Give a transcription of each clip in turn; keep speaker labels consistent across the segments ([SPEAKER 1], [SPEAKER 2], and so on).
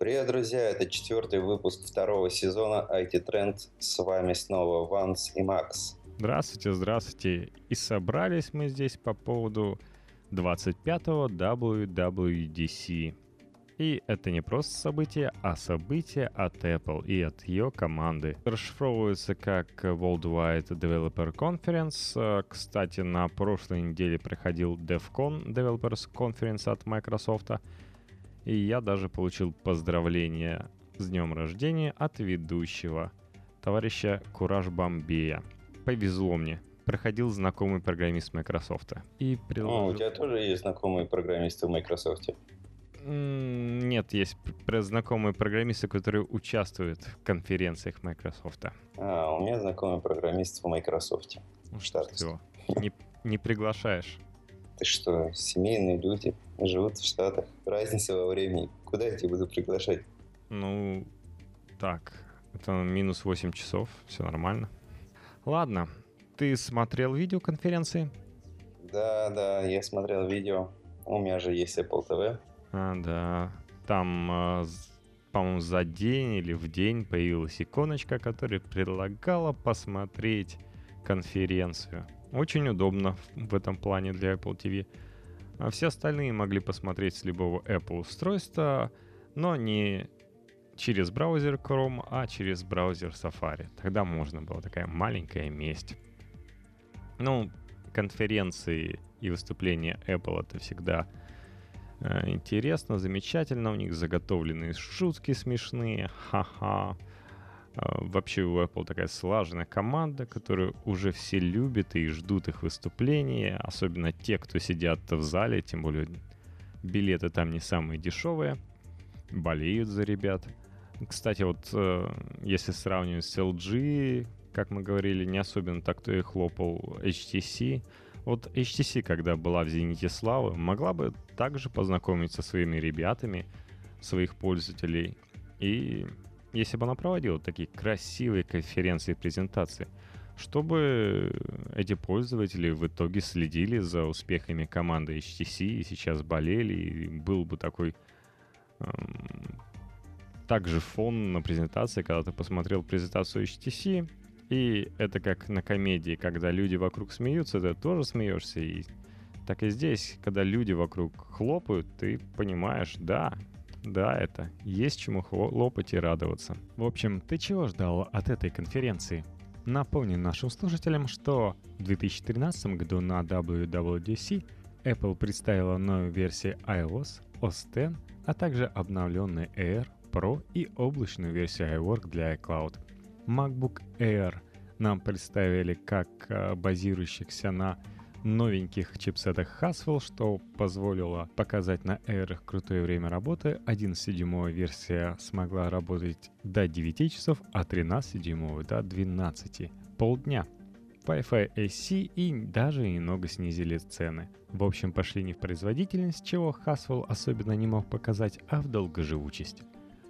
[SPEAKER 1] Привет, друзья! Это четвертый выпуск второго сезона IT Trend. С вами снова Ванс и Макс.
[SPEAKER 2] Здравствуйте, здравствуйте. И собрались мы здесь по поводу 25-го WWDC. И это не просто событие, а событие от Apple и от ее команды. Расшифровывается как Worldwide Developer Conference. Кстати, на прошлой неделе проходил DevCon Developers Conference от Microsoft. И я даже получил поздравление с днем рождения от ведущего, товарища Кураж Бомбея. Повезло мне. Проходил знакомый программист Microsoft.
[SPEAKER 1] И приложил... О, у тебя тоже есть знакомые программисты в Microsoft?
[SPEAKER 2] Нет, есть знакомые программисты, которые участвуют в конференциях Microsoft.
[SPEAKER 1] А, у меня знакомый программист в Microsoft.
[SPEAKER 2] Ну, что ты не, не приглашаешь?
[SPEAKER 1] Ты что, семейные люди, живут в Штатах, разница во времени. Куда я тебя буду приглашать?
[SPEAKER 2] Ну, так, это минус 8 часов, все нормально. Ладно, ты смотрел видеоконференции?
[SPEAKER 1] Да, да, я смотрел видео. У меня же есть Apple TV.
[SPEAKER 2] А, да. Там, а, по-моему, за день или в день появилась иконочка, которая предлагала посмотреть конференцию. Очень удобно в этом плане для Apple TV. А все остальные могли посмотреть с любого Apple устройства, но не через браузер Chrome, а через браузер Safari. Тогда можно было такая маленькая месть. Ну, конференции и выступления Apple это всегда Э, интересно, замечательно. У них заготовленные шутки смешные. Ха-ха. Э, вообще у Apple такая слаженная команда, которую уже все любят и ждут их выступления. Особенно те, кто сидят в зале, тем более билеты там не самые дешевые. Болеют за ребят. Кстати, вот э, если сравнивать с LG, как мы говорили, не особенно так кто и хлопал HTC. Вот HTC, когда была в «Зените славы», могла бы также познакомиться со своими ребятами, своих пользователей. И если бы она проводила такие красивые конференции и презентации, чтобы эти пользователи в итоге следили за успехами команды HTC и сейчас болели, и был бы такой эм, также фон на презентации, когда ты посмотрел презентацию HTC, и это как на комедии, когда люди вокруг смеются, ты тоже смеешься. И так и здесь, когда люди вокруг хлопают, ты понимаешь, да, да, это есть чему хлопать и радоваться. В общем, ты чего ждал от этой конференции? Напомню нашим слушателям, что в 2013 году на WWDC Apple представила новую версию iOS, OS X, а также обновленный Air, Pro и облачную версию iWork для iCloud – MacBook Air нам представили как э, базирующихся на новеньких чипсетах Haswell, что позволило показать на Air крутое время работы. 11-дюймовая версия смогла работать до 9 часов, а 13-дюймовая до 12. Полдня. Wi-Fi AC и даже немного снизили цены. В общем, пошли не в производительность, чего Haswell особенно не мог показать, а в долгоживучесть.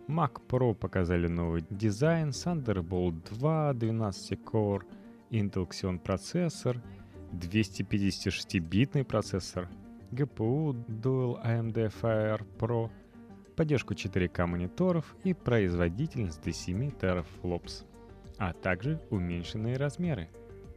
[SPEAKER 2] Mac Pro показали новый дизайн, Thunderbolt 2, 12-core, Intel Xeon процессор, 256-битный процессор, GPU Dual AMD Fire Pro, поддержку 4К мониторов и производительность до 7 терафлопс, а также уменьшенные размеры.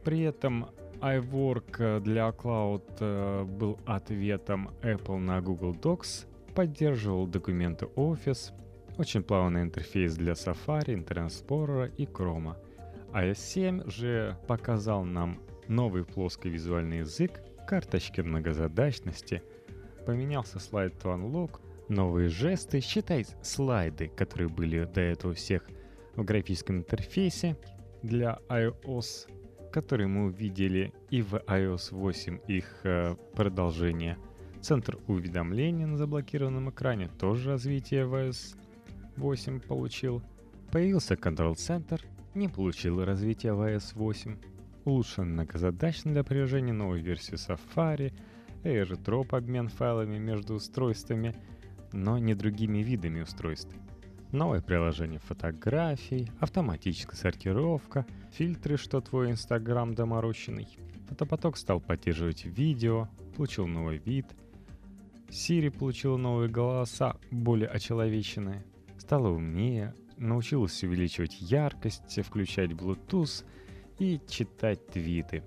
[SPEAKER 2] При этом iWork для Cloud э, был ответом Apple на Google Docs, поддерживал документы Office, очень плавный интерфейс для Safari, Internet Explorer и Chrome. iOS 7 же показал нам новый плоский визуальный язык, карточки многозадачности, поменялся слайд to unlock, новые жесты, считай слайды, которые были до этого всех в графическом интерфейсе для iOS, которые мы увидели и в iOS 8 их э, продолжение. Центр уведомления на заблокированном экране тоже развитие в iOS 8 получил. Появился Control Center, не получил развития в iOS 8. Улучшен многозадачно для приложения новой версии Safari, AirDrop обмен файлами между устройствами, но не другими видами устройств. Новое приложение фотографий, автоматическая сортировка, фильтры, что твой Инстаграм доморощенный. Фотопоток стал поддерживать видео, получил новый вид. Siri получил новые голоса, более очеловеченные. стала умнее, научилась увеличивать яркость, включать Bluetooth и читать твиты.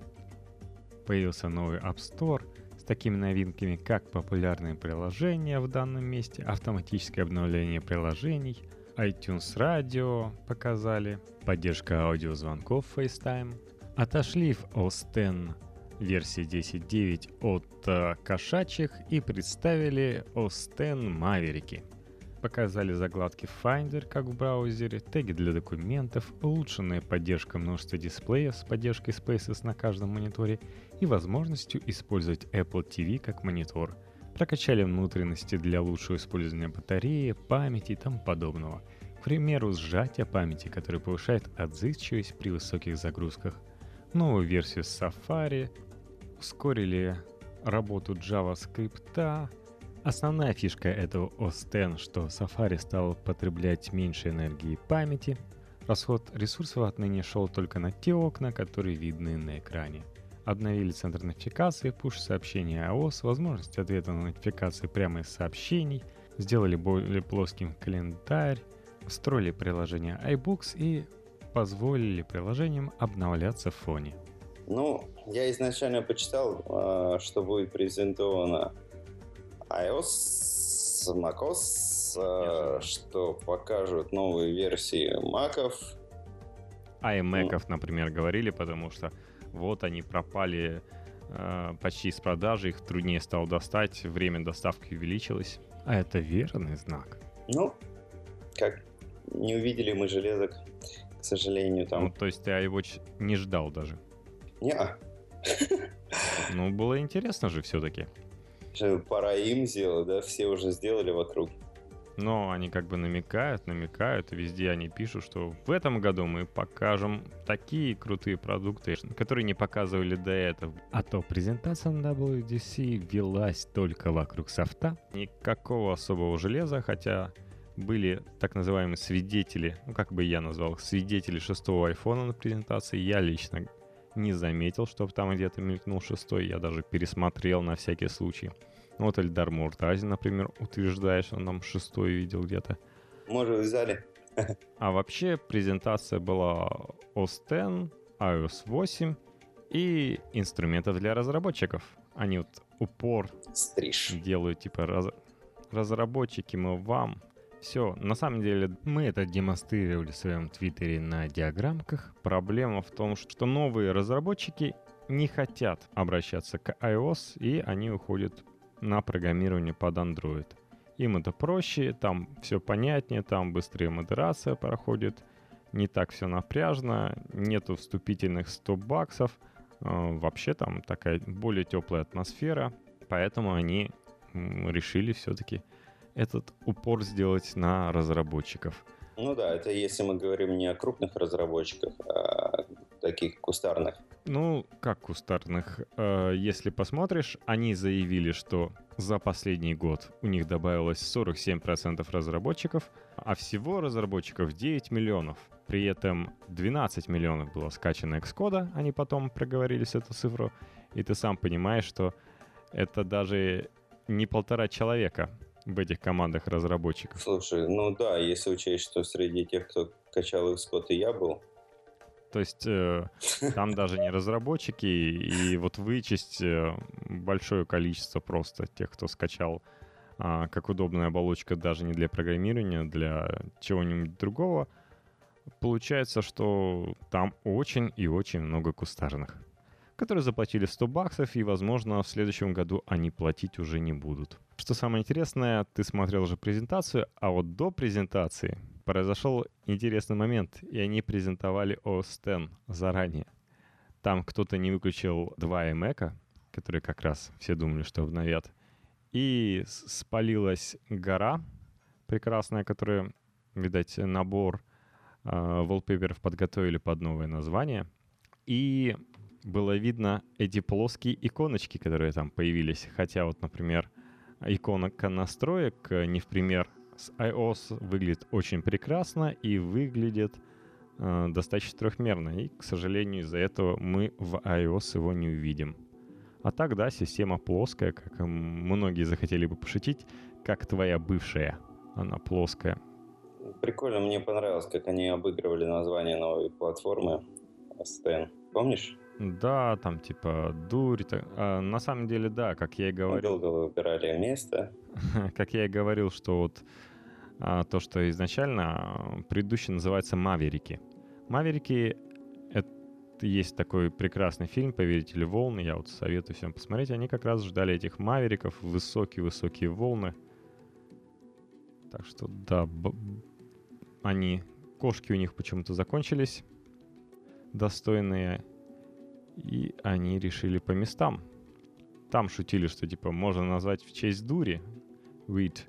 [SPEAKER 2] Появился новый App Store с такими новинками, как популярные приложения в данном месте, автоматическое обновление приложений, iTunes Radio показали, поддержка аудиозвонков FaceTime, отошли в OS X версии 10.9 от э, кошачьих и представили OS X Маверики – Показали закладки Finder, как в браузере, теги для документов, улучшенная поддержка множества дисплеев с поддержкой Spaces на каждом мониторе и возможностью использовать Apple TV как монитор. Прокачали внутренности для лучшего использования батареи, памяти и тому подобного. К примеру, сжатие памяти, которое повышает отзывчивость при высоких загрузках. Новую версию Safari, ускорили работу JavaScript, Основная фишка этого OS X, что Safari стал потреблять меньше энергии и памяти. Расход ресурсов отныне шел только на те окна, которые видны на экране. Обновили центр нотификации, пуш-сообщения iOS, возможность ответа на нотификации прямо из сообщений, сделали более плоским календарь, встроили приложение iBooks и позволили приложениям обновляться в фоне.
[SPEAKER 1] Ну, я изначально почитал, а, что будет презентовано iOS, macOS, э, что покажут новые версии маков.
[SPEAKER 2] iMac'ов, ну. например, говорили, потому что вот они пропали э, почти с продажи, их труднее стало достать, время доставки увеличилось. А это верный знак.
[SPEAKER 1] Ну, как не увидели мы железок, к сожалению, там. Ну,
[SPEAKER 2] то есть ты iWatch не ждал даже?
[SPEAKER 1] Не.
[SPEAKER 2] Ну, было интересно же все-таки
[SPEAKER 1] пора им сделать, да, все уже сделали вокруг.
[SPEAKER 2] Но они как бы намекают, намекают, везде они пишут, что в этом году мы покажем такие крутые продукты, которые не показывали до этого. А то презентация на WDC велась только вокруг софта. Никакого особого железа, хотя были так называемые свидетели, ну как бы я назвал их, свидетели шестого айфона на презентации. Я лично не заметил, чтобы там где-то мелькнул шестой, я даже пересмотрел на всякий случай. Ну, вот Эльдар Муртазин, например, утверждает, что он там шестой видел где-то.
[SPEAKER 1] Может, взяли.
[SPEAKER 2] А вообще презентация была OS X, iOS 8 и инструментов для разработчиков. Они вот упор
[SPEAKER 1] Стриж.
[SPEAKER 2] делают, типа, раз... разработчики, мы вам. Все, на самом деле мы это демонстрировали в своем твиттере на диаграммках. Проблема в том, что новые разработчики не хотят обращаться к iOS, и они уходят на программирование под Android. Им это проще, там все понятнее, там быстрее модерация проходит, не так все напряжно, нету вступительных 100 баксов, э, вообще там такая более теплая атмосфера, поэтому они решили все-таки этот упор сделать на разработчиков.
[SPEAKER 1] Ну да, это если мы говорим не о крупных разработчиках, а таких кустарных.
[SPEAKER 2] Ну, как кустарных? Э, если посмотришь, они заявили, что за последний год у них добавилось 47% разработчиков, а всего разработчиков 9 миллионов. При этом 12 миллионов было скачано Xcode, они потом проговорились эту цифру, и ты сам понимаешь, что это даже не полтора человека в этих командах разработчиков.
[SPEAKER 1] Слушай, ну да, если учесть, что среди тех, кто качал Xcode, и я был,
[SPEAKER 2] то есть э, там даже не разработчики, и вот вычесть э, большое количество просто тех, кто скачал э, как удобная оболочка даже не для программирования, для чего-нибудь другого, получается, что там очень и очень много кустарных, которые заплатили 100 баксов, и, возможно, в следующем году они платить уже не будут. Что самое интересное, ты смотрел уже презентацию, а вот до презентации произошел интересный момент, и они презентовали OS X заранее. Там кто-то не выключил два iMac, которые как раз все думали, что обновят, и спалилась гора прекрасная, которая, видать, набор э, wallpaper'ов подготовили под новое название. И было видно эти плоские иконочки, которые там появились. Хотя вот, например, иконка настроек не в пример с iOS выглядит очень прекрасно и выглядит э, достаточно трехмерно. И, к сожалению, из-за этого мы в iOS его не увидим. А так, да, система плоская, как многие захотели бы пошутить, как твоя бывшая. Она плоская.
[SPEAKER 1] Прикольно, мне понравилось, как они обыгрывали название новой платформы Стэн. Помнишь?
[SPEAKER 2] Да, там типа дурь. А, на самом деле, да, как я и говорил.
[SPEAKER 1] Мы долго выбирали место.
[SPEAKER 2] как я и говорил, что вот а, то, что изначально предыдущий называется «Маверики». «Маверики» — это есть такой прекрасный фильм «Повелители волны», я вот советую всем посмотреть. Они как раз ждали этих «Мавериков», высокие-высокие волны. Так что, да, они, кошки у них почему-то закончились, достойные, и они решили по местам. Там шутили, что типа можно назвать в честь дури, Weed,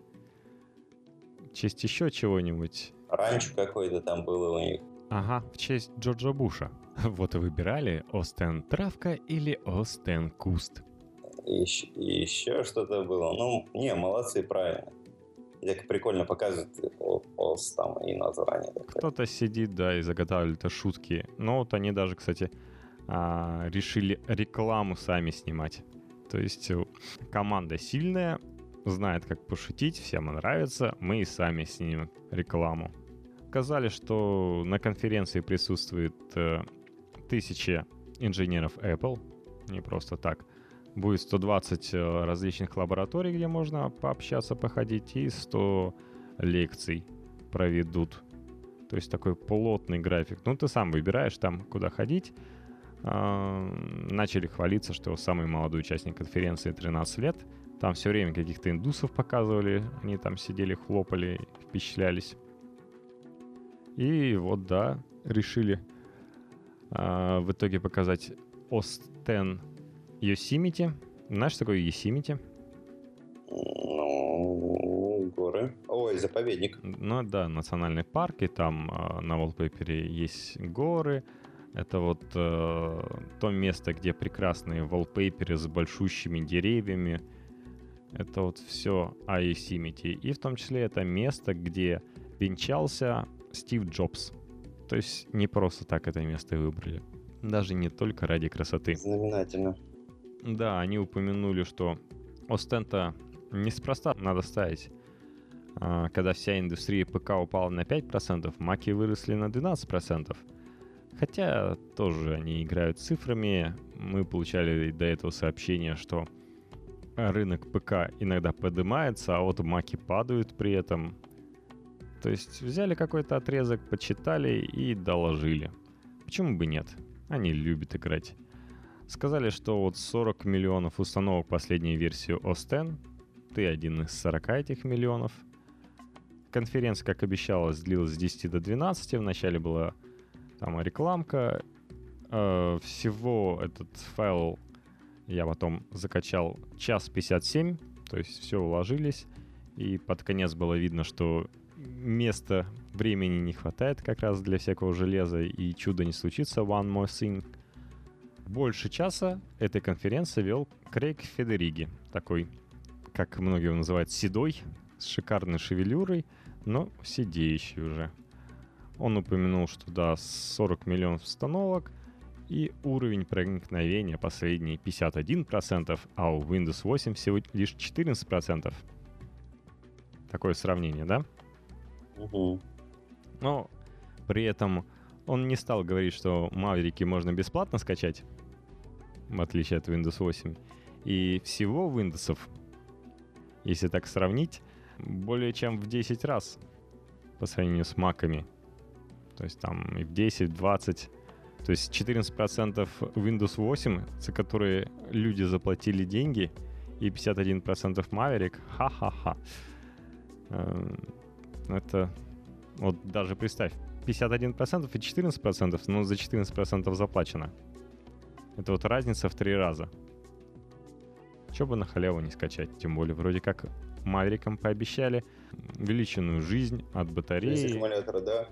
[SPEAKER 2] в честь еще чего-нибудь.
[SPEAKER 1] Раньше какой-то там было у них.
[SPEAKER 2] Ага, в честь Джорджа Буша. Вот и выбирали Остен Травка или Остен Куст.
[SPEAKER 1] Еще, еще что-то было. Ну, не, молодцы, правильно. Так прикольно показывают ОС там и название.
[SPEAKER 2] Кто-то сидит, да, и заготавливает шутки. Но вот они даже, кстати, а, решили рекламу сами снимать. То есть э, команда сильная, знает, как пошутить, всем нравится, мы и сами снимем рекламу. Сказали, что на конференции присутствует э, тысячи инженеров Apple, не просто так. Будет 120 э, различных лабораторий, где можно пообщаться, походить, и 100 лекций проведут. То есть такой плотный график. Ну, ты сам выбираешь там, куда ходить. Начали хвалиться, что самый молодой участник конференции 13 лет. Там все время каких-то индусов показывали, они там сидели, хлопали, впечатлялись. И вот, да, решили э, в итоге показать Остен Йосимити. Знаешь, что такое Йосимити?
[SPEAKER 1] Ну, горы. Ой, заповедник.
[SPEAKER 2] Ну да, национальный парк, и там э, на wallpaper есть горы. Это вот э, то место, где прекрасные wallpaper с большущими деревьями, это вот все о Yosemite. И в том числе это место, где венчался Стив Джобс. То есть не просто так это место выбрали. Даже не только ради красоты.
[SPEAKER 1] Знаменательно.
[SPEAKER 2] Да, они упомянули, что Остента неспроста надо ставить. А, когда вся индустрия ПК упала на 5%, маки выросли на 12%. Хотя тоже они играют цифрами. Мы получали до этого сообщение, что рынок ПК иногда поднимается, а вот маки падают при этом. То есть взяли какой-то отрезок, почитали и доложили. Почему бы нет? Они любят играть. Сказали, что вот 40 миллионов установок последней версии X. Ты один из 40 этих миллионов. Конференция, как обещалось, длилась с 10 до 12. Вначале была там рекламка. Э, всего этот файл я потом закачал час 57, то есть все уложились. И под конец было видно, что места, времени не хватает как раз для всякого железа, и чудо не случится, one more thing. Больше часа этой конференции вел Крейг Федериги, такой, как многие его называют, седой, с шикарной шевелюрой, но сидеющий уже. Он упомянул, что да, 40 миллионов установок, и уровень проникновения последний 51%, а у Windows 8 всего лишь 14%. Такое сравнение, да?
[SPEAKER 1] Угу.
[SPEAKER 2] Но при этом он не стал говорить, что Маверики можно бесплатно скачать, в отличие от Windows 8. И всего Windows, если так сравнить, более чем в 10 раз по сравнению с маками. То есть там и в 10, 20 то есть 14% Windows 8, за которые люди заплатили деньги, и 51% Maverick, ха-ха-ха. Эм, это, вот даже представь, 51% и 14%, но за 14% заплачено. Это вот разница в три раза. Че бы на халяву не скачать, тем более вроде как Маверикам пообещали увеличенную жизнь от батареи. Из
[SPEAKER 1] аккумулятора, да?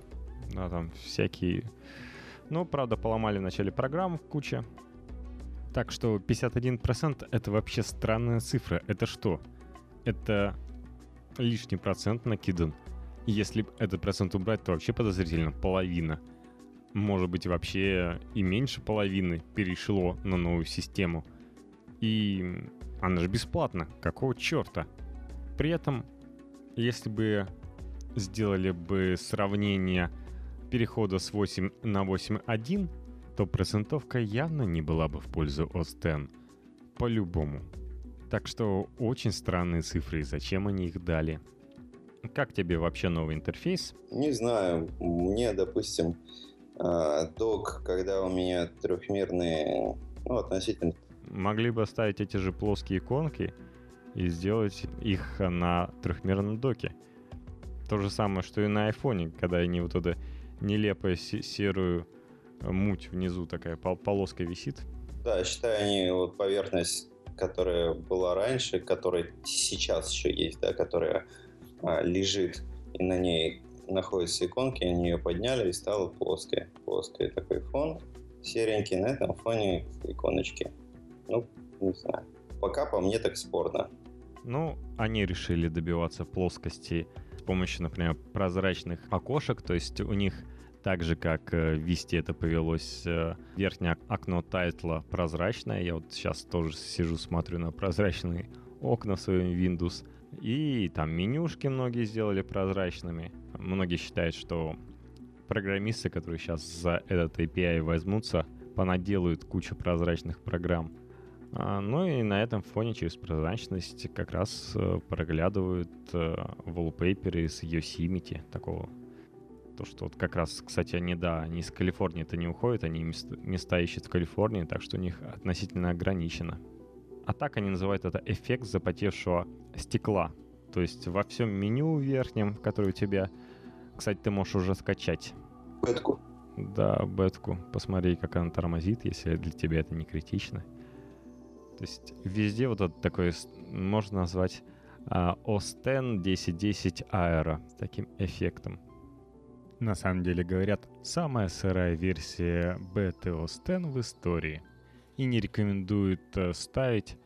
[SPEAKER 2] Да, там всякие ну, правда, поломали в начале программ куча. Так что 51% это вообще странная цифра. Это что? Это лишний процент накидан. Если этот процент убрать, то вообще подозрительно половина. Может быть, вообще и меньше половины перешло на новую систему. И она же бесплатна. Какого черта? При этом, если бы сделали бы сравнение перехода с 8 на 8.1, то процентовка явно не была бы в пользу X. По-любому. Так что очень странные цифры, зачем они их дали. Как тебе вообще новый интерфейс?
[SPEAKER 1] Не знаю, мне, допустим, а, док, когда у меня трехмерные, ну, относительно...
[SPEAKER 2] Могли бы оставить эти же плоские иконки и сделать их на трехмерном доке. То же самое, что и на айфоне, когда они вот эту нелепую серую э, муть внизу такая полоска висит.
[SPEAKER 1] Да, считаю, они вот поверхность, которая была раньше, которая сейчас еще есть, да, которая а, лежит, и на ней находятся иконки, они ее подняли и стала плоской. Плоский такой фон, серенький, на этом фоне иконочки. Ну, не знаю. Пока по мне так спорно.
[SPEAKER 2] Ну, они решили добиваться плоскости помощью, например, прозрачных окошек, то есть у них так же, как э, в Висте это повелось, э, верхнее окно тайтла прозрачное. Я вот сейчас тоже сижу, смотрю на прозрачные окна в своем Windows. И там менюшки многие сделали прозрачными. Многие считают, что программисты, которые сейчас за этот API возьмутся, понаделают кучу прозрачных программ. А, ну и на этом фоне через прозрачность как раз э, проглядывают wallpaper из Yosemite, такого то, что вот как раз, кстати, они, да, они из Калифорнии-то не уходят, они места, места ищут в Калифорнии, так что у них относительно ограничено. А так они называют это эффект запотевшего стекла. То есть во всем меню верхнем, которое у тебя, кстати, ты можешь уже скачать.
[SPEAKER 1] Бетку.
[SPEAKER 2] Да, бетку. Посмотри, как она тормозит, если для тебя это не критично. То есть везде вот это такое, можно назвать OS X 1010 Aero с таким эффектом. На самом деле, говорят, самая сырая версия BTOS 10 в истории. И не рекомендуют э, ставить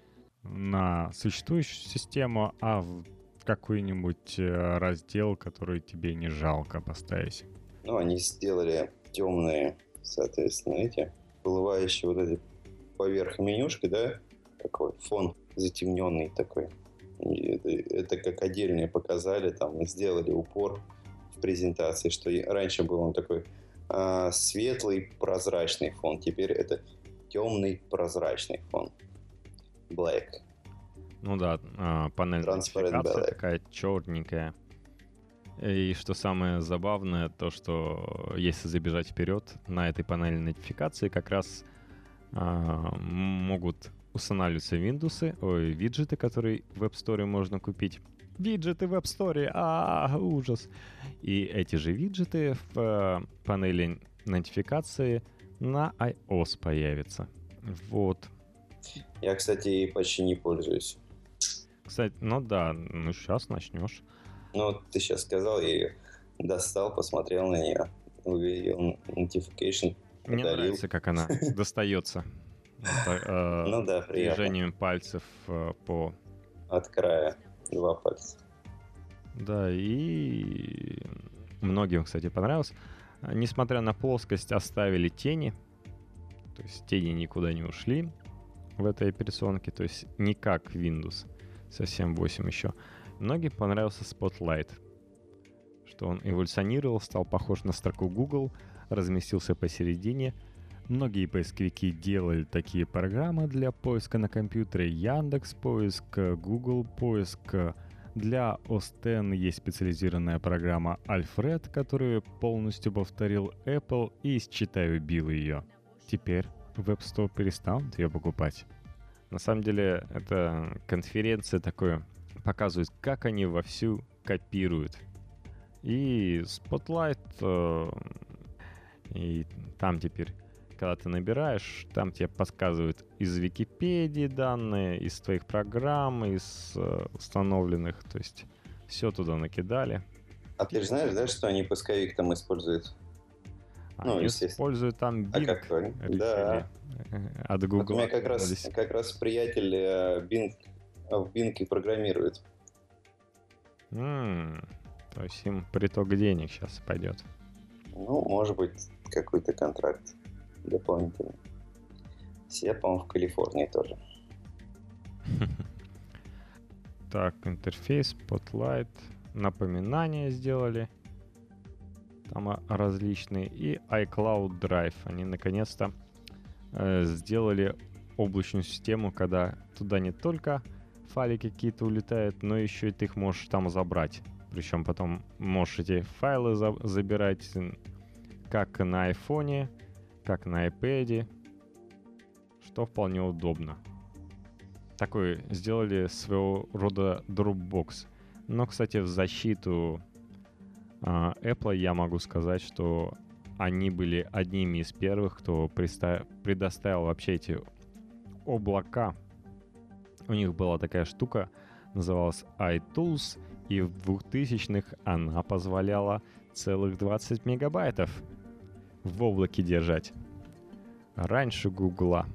[SPEAKER 2] на существующую систему, а в какой-нибудь э, раздел, который тебе не жалко поставить.
[SPEAKER 1] Ну, они сделали темные, соответственно, эти, плывающие вот эти поверх менюшки, да, такой фон затемненный такой. Это, это как отдельные показали, там, сделали упор презентации, что раньше был он такой э, светлый прозрачный фон, теперь это темный прозрачный фон. Black.
[SPEAKER 2] Ну да, э, панель
[SPEAKER 1] Transparent
[SPEAKER 2] такая черненькая. И что самое забавное, то что если забежать вперед, на этой панели нотификации как раз а, могут устанавливаться Windows, ой, виджеты, которые в App Store можно купить виджеты в App Store, а, ужас. И эти же виджеты в э, панели нотификации на iOS появятся. Вот.
[SPEAKER 1] Я, кстати, почти не пользуюсь.
[SPEAKER 2] Кстати, ну да, ну сейчас начнешь.
[SPEAKER 1] Ну, ты сейчас сказал, я ее достал, посмотрел на нее, увидел notification.
[SPEAKER 2] Мне подарил. нравится, как она достается.
[SPEAKER 1] Э, ну да, приятно.
[SPEAKER 2] Движением пальцев э, по...
[SPEAKER 1] От края два пальца.
[SPEAKER 2] Да, и многим, кстати, понравилось. Несмотря на плоскость, оставили тени. То есть тени никуда не ушли в этой операционке. То есть не как Windows, совсем 8 еще. Многим понравился Spotlight. Что он эволюционировал, стал похож на строку Google, разместился посередине. Многие поисковики делали такие программы для поиска на компьютере. Яндекс поиск, Google поиск, для OS есть специализированная программа Alfred, которую полностью повторил Apple и считай убил ее. Теперь в App Store перестанут ее покупать. На самом деле, эта конференция такое показывает, как они вовсю копируют. И Spotlight, э, и там теперь когда ты набираешь, там тебе подсказывают из Википедии данные, из твоих программ, из э, установленных, то есть все туда накидали.
[SPEAKER 1] А ты же знаешь, да, что они поисковик там используют?
[SPEAKER 2] Они ну, используют там Bing. А как
[SPEAKER 1] они? Да.
[SPEAKER 2] От Google. Вот у
[SPEAKER 1] меня как раз, как раз приятель э, Bing, в Bing и программирует.
[SPEAKER 2] м то есть им приток денег сейчас пойдет.
[SPEAKER 1] Ну, может быть, какой-то контракт дополнительно. Все, по-моему, в Калифорнии тоже.
[SPEAKER 2] Так, интерфейс, Spotlight. напоминания сделали там различные, и iCloud Drive. Они наконец-то э, сделали облачную систему, когда туда не только файлики какие-то улетают, но еще и ты их можешь там забрать. Причем потом можешь эти файлы за- забирать как на айфоне, как на iPad, что вполне удобно. Такой сделали своего рода Dropbox. Но, кстати, в защиту а, Apple я могу сказать, что они были одними из первых, кто предоставил вообще эти облака. У них была такая штука, называлась iTools, и в 2000-х она позволяла целых 20 мегабайтов в облаке держать. Раньше Гугла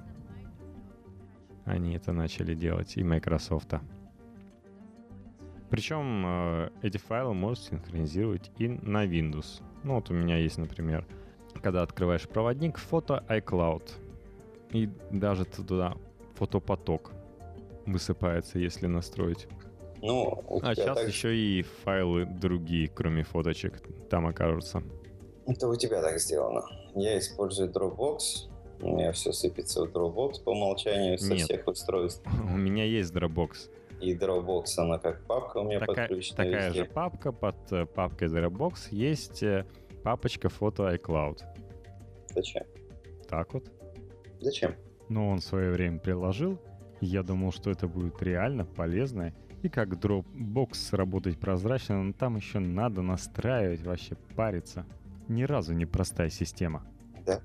[SPEAKER 2] они это начали делать, и Microsoft. Причем э, эти файлы можно синхронизировать и на Windows. Ну вот у меня есть, например, когда открываешь проводник, фото iCloud. И даже туда фотопоток высыпается, если настроить.
[SPEAKER 1] Ну,
[SPEAKER 2] а сейчас так... еще и файлы другие, кроме фоточек, там окажутся.
[SPEAKER 1] Это у тебя так сделано. Я использую Dropbox. У меня все сыпется в Dropbox по умолчанию со Нет. всех устройств.
[SPEAKER 2] У меня есть Dropbox.
[SPEAKER 1] И Dropbox, она как папка у меня
[SPEAKER 2] такая,
[SPEAKER 1] подключена
[SPEAKER 2] Такая
[SPEAKER 1] везде.
[SPEAKER 2] же папка под э, папкой Dropbox есть э, папочка фото iCloud.
[SPEAKER 1] Зачем?
[SPEAKER 2] Так вот.
[SPEAKER 1] Зачем?
[SPEAKER 2] Ну, он в свое время приложил. Я думал, что это будет реально полезно. И как Dropbox работать прозрачно, но там еще надо настраивать, вообще париться. Ни разу не простая система.
[SPEAKER 1] Да.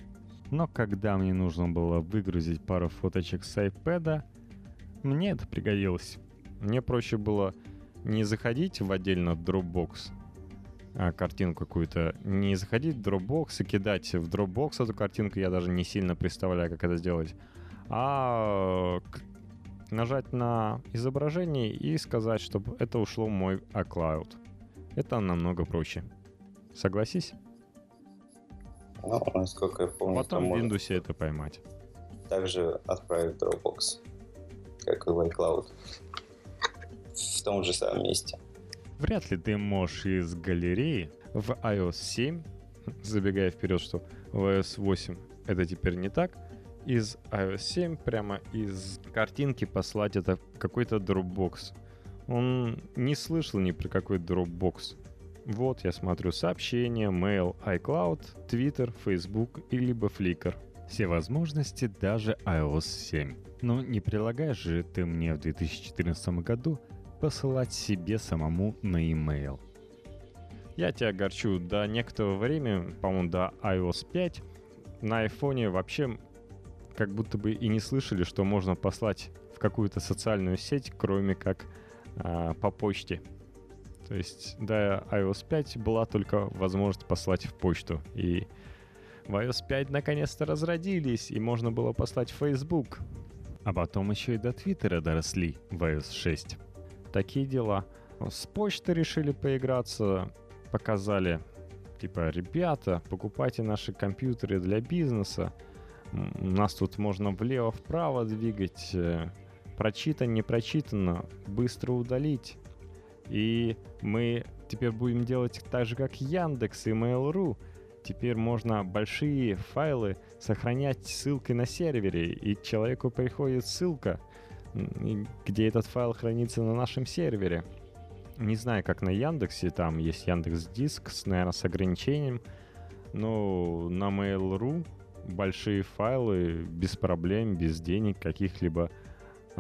[SPEAKER 2] Но когда мне нужно было выгрузить пару фоточек с iPad, мне это пригодилось. Мне проще было не заходить в отдельно Dropbox, а, картинку какую-то, не заходить в Dropbox и кидать в Dropbox эту картинку, я даже не сильно представляю, как это сделать, а нажать на изображение и сказать, чтобы это ушло в мой iCloud. Это намного проще. Согласись?
[SPEAKER 1] Ну, насколько я помню,
[SPEAKER 2] Потом в Windows это поймать.
[SPEAKER 1] Также отправить в Dropbox, как и в iCloud в том же самом месте.
[SPEAKER 2] Вряд ли ты можешь из галереи в iOS 7, забегая вперед, что в iOS 8 это теперь не так, из iOS 7 прямо из картинки послать это какой-то Dropbox. Он не слышал ни про какой Dropbox. Вот я смотрю сообщения, mail, iCloud, Twitter, Facebook и либо Flickr. Все возможности даже iOS 7. Но не прилагаешь же ты мне в 2014 году посылать себе самому на e-mail. Я тебя огорчу, до некоторого времени, по-моему, до iOS 5, на айфоне вообще как будто бы и не слышали, что можно послать в какую-то социальную сеть, кроме как а, по почте. То есть до iOS 5 была только возможность послать в почту. И в iOS 5 наконец-то разродились, и можно было послать в Facebook. А потом еще и до Твиттера доросли в iOS 6. Такие дела. С почты решили поиграться, показали, типа, ребята, покупайте наши компьютеры для бизнеса. У нас тут можно влево-вправо двигать, э, прочитано, не прочитано, быстро удалить. И мы теперь будем делать так же, как Яндекс и Mail.ru. Теперь можно большие файлы сохранять ссылкой на сервере, и человеку приходит ссылка, где этот файл хранится на нашем сервере. Не знаю, как на Яндексе, там есть Яндекс Диск, наверное, с ограничением, но на Mail.ru большие файлы без проблем, без денег каких-либо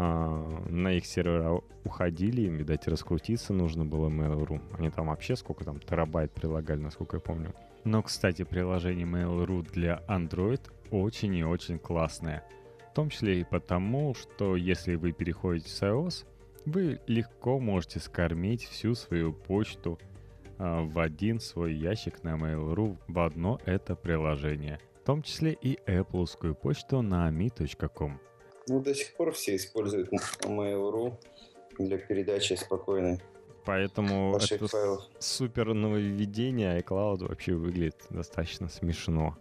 [SPEAKER 2] а, на их сервера уходили, им, видать, раскрутиться нужно было Mail.ru. Они там вообще сколько там терабайт прилагали, насколько я помню. Но, кстати, приложение Mail.ru для Android очень и очень классное — в том числе и потому, что если вы переходите с iOS, вы легко можете скормить всю свою почту а, в один свой ящик на Mail.ru в одно это приложение. В том числе и Apple почту на mi.com.
[SPEAKER 1] Ну, до сих пор все используют Mail.ru для передачи спокойной.
[SPEAKER 2] Поэтому это файлов. супер нововведение iCloud вообще выглядит достаточно смешно.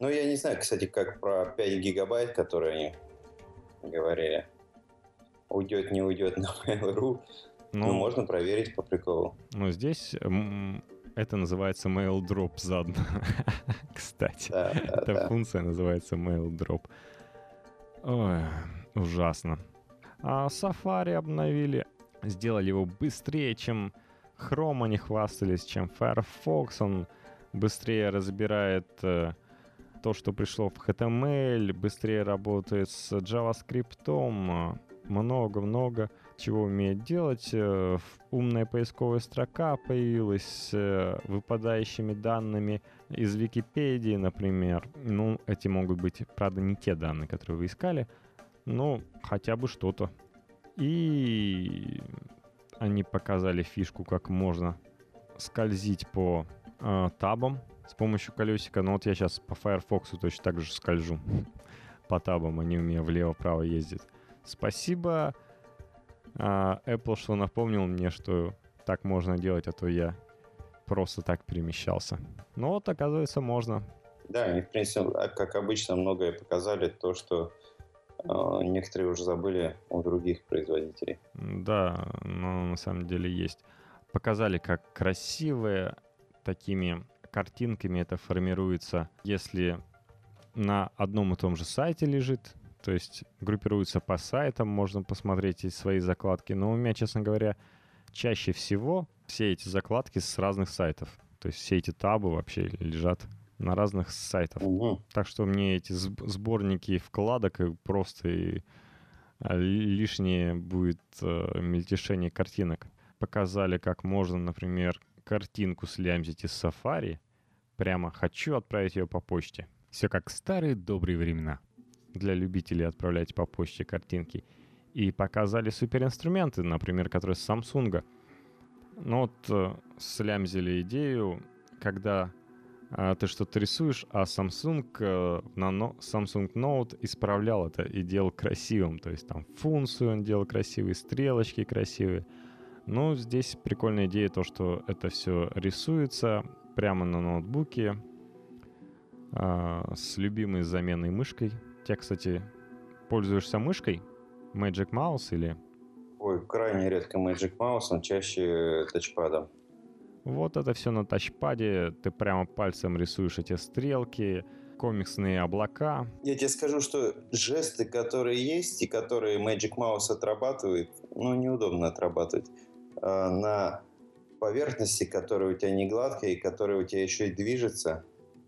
[SPEAKER 1] Ну, я не знаю, кстати, как про 5 гигабайт, которые они говорили. Уйдет, не уйдет на Mail.ru. Ну,
[SPEAKER 2] Но,
[SPEAKER 1] можно проверить по приколу.
[SPEAKER 2] но здесь это называется mail drop заодно. Кстати.
[SPEAKER 1] Да, да,
[SPEAKER 2] Эта
[SPEAKER 1] да.
[SPEAKER 2] функция называется mail drop. Ой, ужасно. А Safari обновили, сделали его быстрее, чем Chrome они хвастались, чем Firefox. Он быстрее разбирает э, то, что пришло в HTML, быстрее работает с JavaScript. Много-много чего умеет делать. Э, Умная поисковая строка появилась с э, выпадающими данными из Википедии, например. Ну, эти могут быть, правда, не те данные, которые вы искали, но хотя бы что-то. И они показали фишку, как можно скользить по э, табам с помощью колесика. Но вот я сейчас по Firefox точно так же скольжу по табам, они у меня влево-право ездят. Спасибо а, Apple, что напомнил мне, что так можно делать, а то я просто так перемещался. Но вот, оказывается, можно.
[SPEAKER 1] Да, они, в принципе, а, как обычно, многое показали, то, что э, некоторые уже забыли у других производителей.
[SPEAKER 2] Да, но на самом деле есть. Показали, как красивые такими картинками это формируется, если на одном и том же сайте лежит, то есть группируется по сайтам, можно посмотреть и свои закладки. Но у меня, честно говоря, чаще всего все эти закладки с разных сайтов. То есть все эти табы вообще лежат на разных сайтах.
[SPEAKER 1] Мгм.
[SPEAKER 2] Так что мне эти сб- сборники вкладок и просто и, а, ли- лишнее будет э, мельтешение картинок. Показали, как можно, например, картинку слямзить из Safari. Прямо хочу отправить ее по почте.
[SPEAKER 3] Все как в старые добрые времена.
[SPEAKER 2] Для любителей отправлять по почте картинки. И показали суперинструменты, например, которые с Samsung. Ну вот э, слямзили идею, когда а, ты что-то рисуешь, а Samsung э, на но- Samsung Note исправлял это и делал красивым. То есть там функцию он делал красивые, стрелочки красивые. Ну, здесь прикольная идея то, что это все рисуется прямо на ноутбуке а, с любимой заменой мышкой. Тебя, кстати, пользуешься мышкой? Magic Mouse или...
[SPEAKER 1] Ой, крайне редко Magic Mouse, он чаще тачпадом.
[SPEAKER 2] Вот это все на тачпаде, ты прямо пальцем рисуешь эти стрелки, комиксные облака.
[SPEAKER 1] Я тебе скажу, что жесты, которые есть и которые Magic Mouse отрабатывает, ну, неудобно отрабатывать. А на поверхности, которая у тебя не гладкая и которая у тебя еще и движется,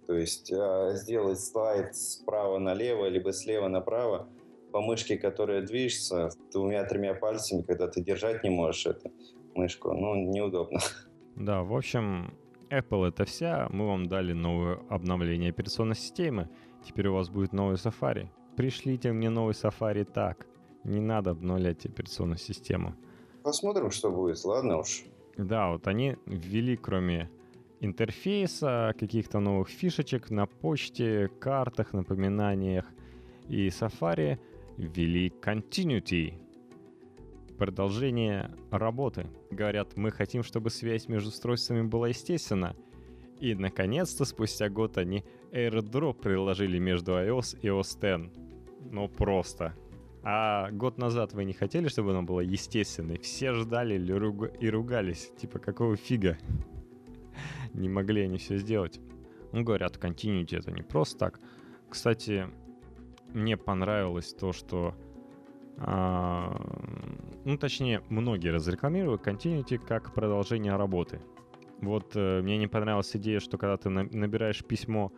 [SPEAKER 1] то есть а, сделать слайд справа налево, либо слева направо, по мышке, которая движется, двумя-тремя пальцами, когда ты держать не можешь эту мышку, ну, неудобно.
[SPEAKER 2] Да, в общем, Apple это вся. Мы вам дали новое обновление операционной системы. Теперь у вас будет новый Safari. Пришлите мне новый Safari так. Не надо обновлять операционную систему.
[SPEAKER 1] Посмотрим, что будет, ладно уж.
[SPEAKER 2] Да, вот они ввели, кроме интерфейса, каких-то новых фишечек на почте, картах, напоминаниях и Safari, ввели Continuity, продолжение работы. Говорят, мы хотим, чтобы связь между устройствами была естественна. И, наконец-то, спустя год они AirDrop приложили между iOS и OS X. Ну, просто. А год назад вы не хотели, чтобы она была естественной? Все ждали и ругались. Типа, какого фига? Не могли они все сделать. Ну, говорят, Continuity это не просто так. Кстати, мне понравилось то, что... а, ну, точнее, многие разрекламировали Continuity как продолжение работы. Вот э, мне не понравилась идея, что когда ты на- набираешь письмо,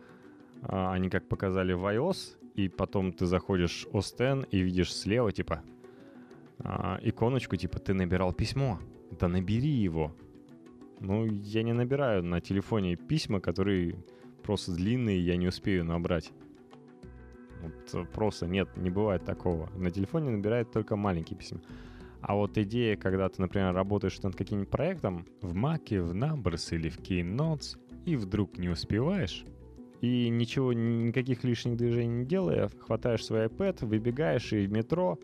[SPEAKER 2] а, они как показали в iOS, и потом ты заходишь в OS X и видишь слева, типа, а, иконочку, типа, ты набирал письмо. Да набери его. Ну, я не набираю на телефоне письма, которые просто длинные, я не успею набрать. Вот э, просто нет, не бывает такого. На телефоне набирает только маленькие письма. А вот идея, когда ты, например, работаешь над каким-нибудь проектом в Mac, в Numbers или в Keynotes, и вдруг не успеваешь, и ничего, никаких лишних движений не делая, хватаешь свой iPad, выбегаешь и в метро,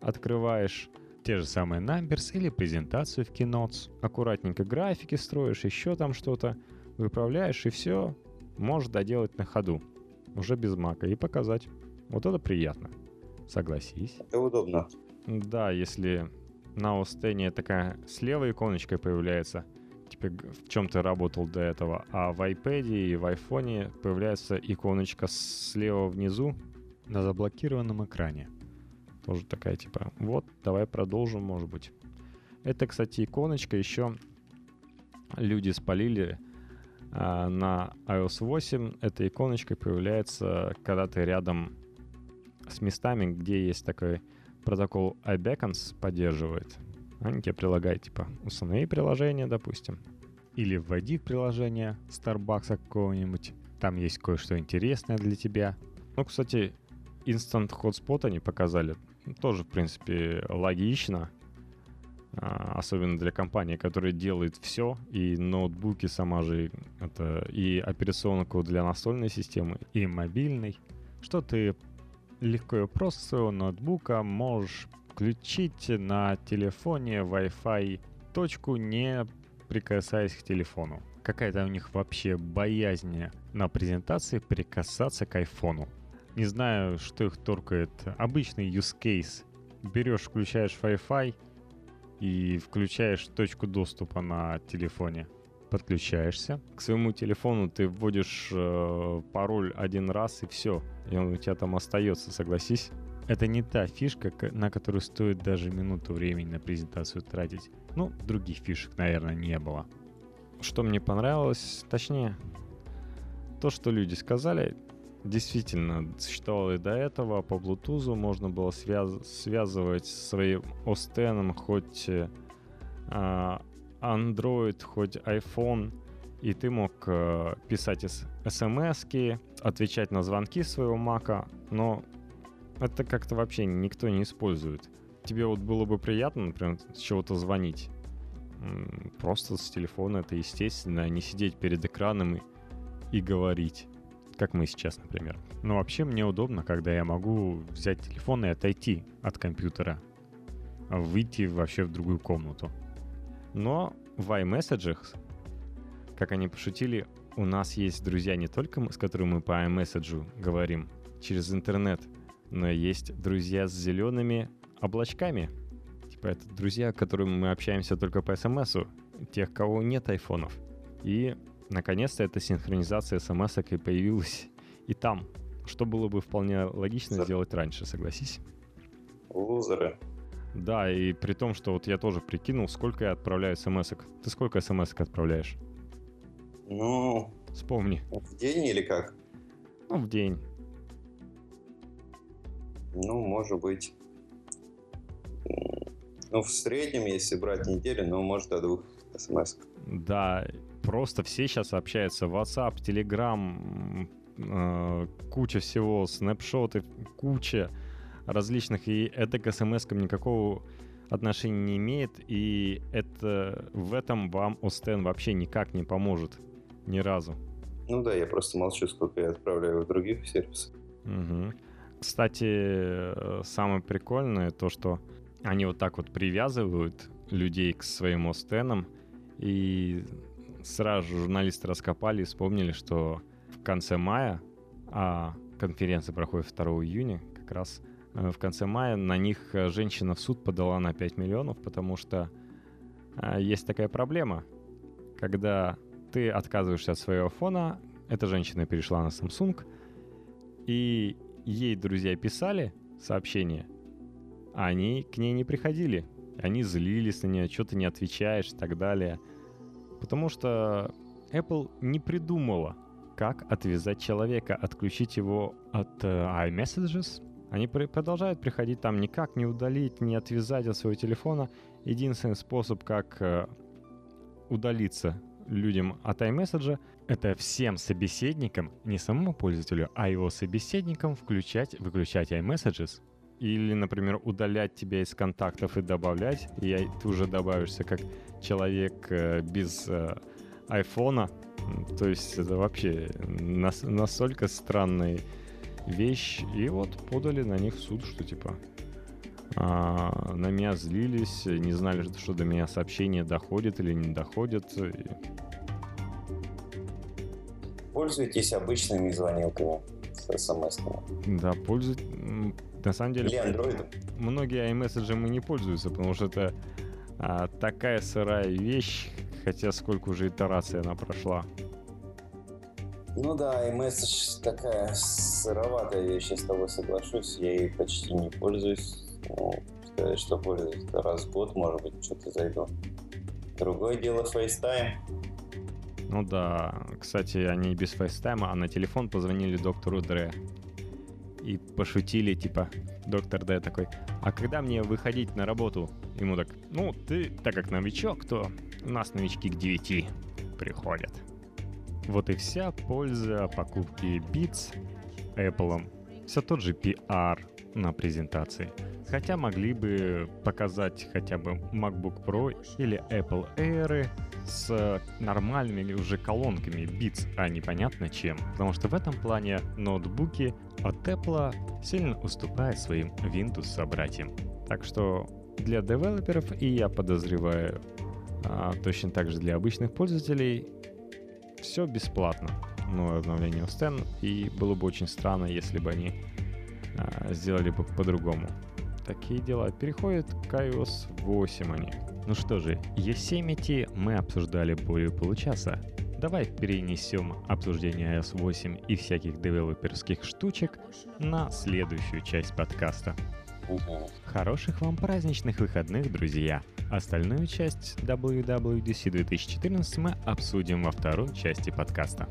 [SPEAKER 2] открываешь те же самые Numbers или презентацию в Keynotes, аккуратненько графики строишь, еще там что-то, выправляешь и все, можешь доделать на ходу, уже без мака, и показать. Вот это приятно. Согласись.
[SPEAKER 1] Это удобно.
[SPEAKER 2] Да, если на Остене такая слева иконочка появляется, типа в чем ты работал до этого, а в iPad и в iPhone появляется иконочка слева внизу
[SPEAKER 3] на заблокированном экране.
[SPEAKER 2] Тоже такая типа, вот, давай продолжим, может быть. Это, кстати, иконочка еще люди спалили а, на iOS 8. Эта иконочка появляется, когда ты рядом с местами, где есть такой протокол iBeacons поддерживает. Они тебе прилагают, типа, установи приложение, допустим.
[SPEAKER 3] Или вводи в приложение Starbucks какого-нибудь. Там есть кое-что интересное для тебя.
[SPEAKER 2] Ну, кстати, Instant Hotspot они показали. Тоже, в принципе, логично. А, особенно для компании, которая делает все, и ноутбуки сама же, это и операционку для настольной системы,
[SPEAKER 3] и мобильной, что ты легко и просто своего ноутбука можешь включить на телефоне Wi-Fi точку, не прикасаясь к телефону. Какая-то у них вообще боязнь на презентации прикасаться к айфону. Не знаю, что их торкает. Обычный use case. Берешь, включаешь Wi-Fi, и включаешь точку доступа на телефоне. Подключаешься. К своему телефону ты вводишь э, пароль один раз и все. И он у тебя там остается, согласись. Это не та фишка, на которую стоит даже минуту времени на презентацию тратить. Ну, других фишек, наверное, не было.
[SPEAKER 2] Что мне понравилось, точнее, то, что люди сказали, действительно существовало и до этого. По Bluetooth можно было связ- связывать своим OS хоть э, Android, хоть iPhone, и ты мог э, писать смс отвечать на звонки своего Мака, но это как-то вообще никто не использует. Тебе вот было бы приятно, например, с чего-то звонить. Просто с телефона это естественно, а не сидеть перед экраном и, и говорить как мы сейчас, например.
[SPEAKER 3] Но вообще мне удобно, когда я могу взять телефон и отойти от компьютера, а выйти вообще в другую комнату.
[SPEAKER 2] Но в iMessage, как они пошутили, у нас есть друзья не только с которыми мы по iMessage говорим через интернет, но есть друзья с зелеными облачками. Типа это друзья, с которыми мы общаемся только по смс, тех, кого нет айфонов. И наконец-то эта синхронизация смс и появилась и там, что было бы вполне логично За... сделать раньше, согласись?
[SPEAKER 1] Лузеры.
[SPEAKER 2] Да, и при том, что вот я тоже прикинул, сколько я отправляю смс -ок. Ты сколько смс отправляешь?
[SPEAKER 1] Ну...
[SPEAKER 2] Вспомни.
[SPEAKER 1] В день или как?
[SPEAKER 2] Ну, в день.
[SPEAKER 1] Ну, может быть. Ну, в среднем, если брать неделю, ну, может, до двух смс.
[SPEAKER 2] Да, просто все сейчас общаются. WhatsApp, Telegram, э, куча всего, снапшоты, куча различных. И это к смс никакого отношения не имеет. И это в этом вам Остен вообще никак не поможет. Ни разу.
[SPEAKER 1] Ну да, я просто молчу, сколько я отправляю в других сервисах.
[SPEAKER 2] Угу. Кстати, э, самое прикольное то, что они вот так вот привязывают людей к своим Остенам, и сразу же журналисты раскопали и вспомнили, что в конце мая, а конференция проходит 2 июня, как раз в конце мая на них э, женщина в суд подала на 5 миллионов, потому что э, есть такая проблема, когда ты отказываешься от своего фона, эта женщина перешла на Samsung, и ей друзья писали сообщения, а они к ней не приходили. Они злились на нее, что ты не отвечаешь и так далее – Потому что Apple не придумала, как отвязать человека, отключить его от iMessages. Они при- продолжают приходить там никак не удалить, не отвязать от своего телефона. Единственный способ, как uh, удалиться людям от iMessage, это всем собеседникам, не самому пользователю, а его собеседникам включать, выключать iMessages. Или, например, удалять тебя из контактов и добавлять, и ты уже добавишься как человек э, без э, айфона. То есть это вообще нас, настолько странная вещь. И вот подали на них в суд, что типа а, на меня злились, не знали, что до меня сообщение доходит или не доходит.
[SPEAKER 1] Пользуйтесь обычными звонилками. с смс
[SPEAKER 3] Да, пользуются. На самом деле...
[SPEAKER 1] Или андроидом.
[SPEAKER 3] Многие iMessage не пользуются, потому что это а, такая сырая вещь, хотя сколько уже итераций она прошла.
[SPEAKER 1] Ну да, iMessage такая сыроватая я с тобой соглашусь. Я ей почти не пользуюсь. Ну, сказать, что пользуюсь раз в год, может быть, что-то зайду. Другое дело FaceTime.
[SPEAKER 3] Ну да, кстати, они без FaceTime, а на телефон позвонили доктору Дре. И пошутили, типа, доктор Д такой, а когда мне выходить на работу? Ему так, ну, ты, так как новичок, то у нас новички к 9 приходят. Вот и вся польза покупки Beats Apple. Все тот же PR на презентации. Хотя могли бы показать хотя бы MacBook Pro или Apple Air с нормальными уже колонками Beats, а непонятно чем. Потому что в этом плане ноутбуки от Apple сильно уступают своим Windows собратьям. Так что для девелоперов и я подозреваю а, точно так же для обычных пользователей все бесплатно. Новое обновление Stan, и было бы очень странно, если бы они а, сделали бы по-другому. Такие дела. Переходят к iOS 8 они. Ну что же, Yosemite мы обсуждали более получаса. Давай перенесем обсуждение iOS 8 и всяких девелоперских штучек на следующую часть подкаста. Угу. Хороших вам праздничных выходных, друзья! Остальную часть WWDC 2014 мы обсудим во второй части подкаста.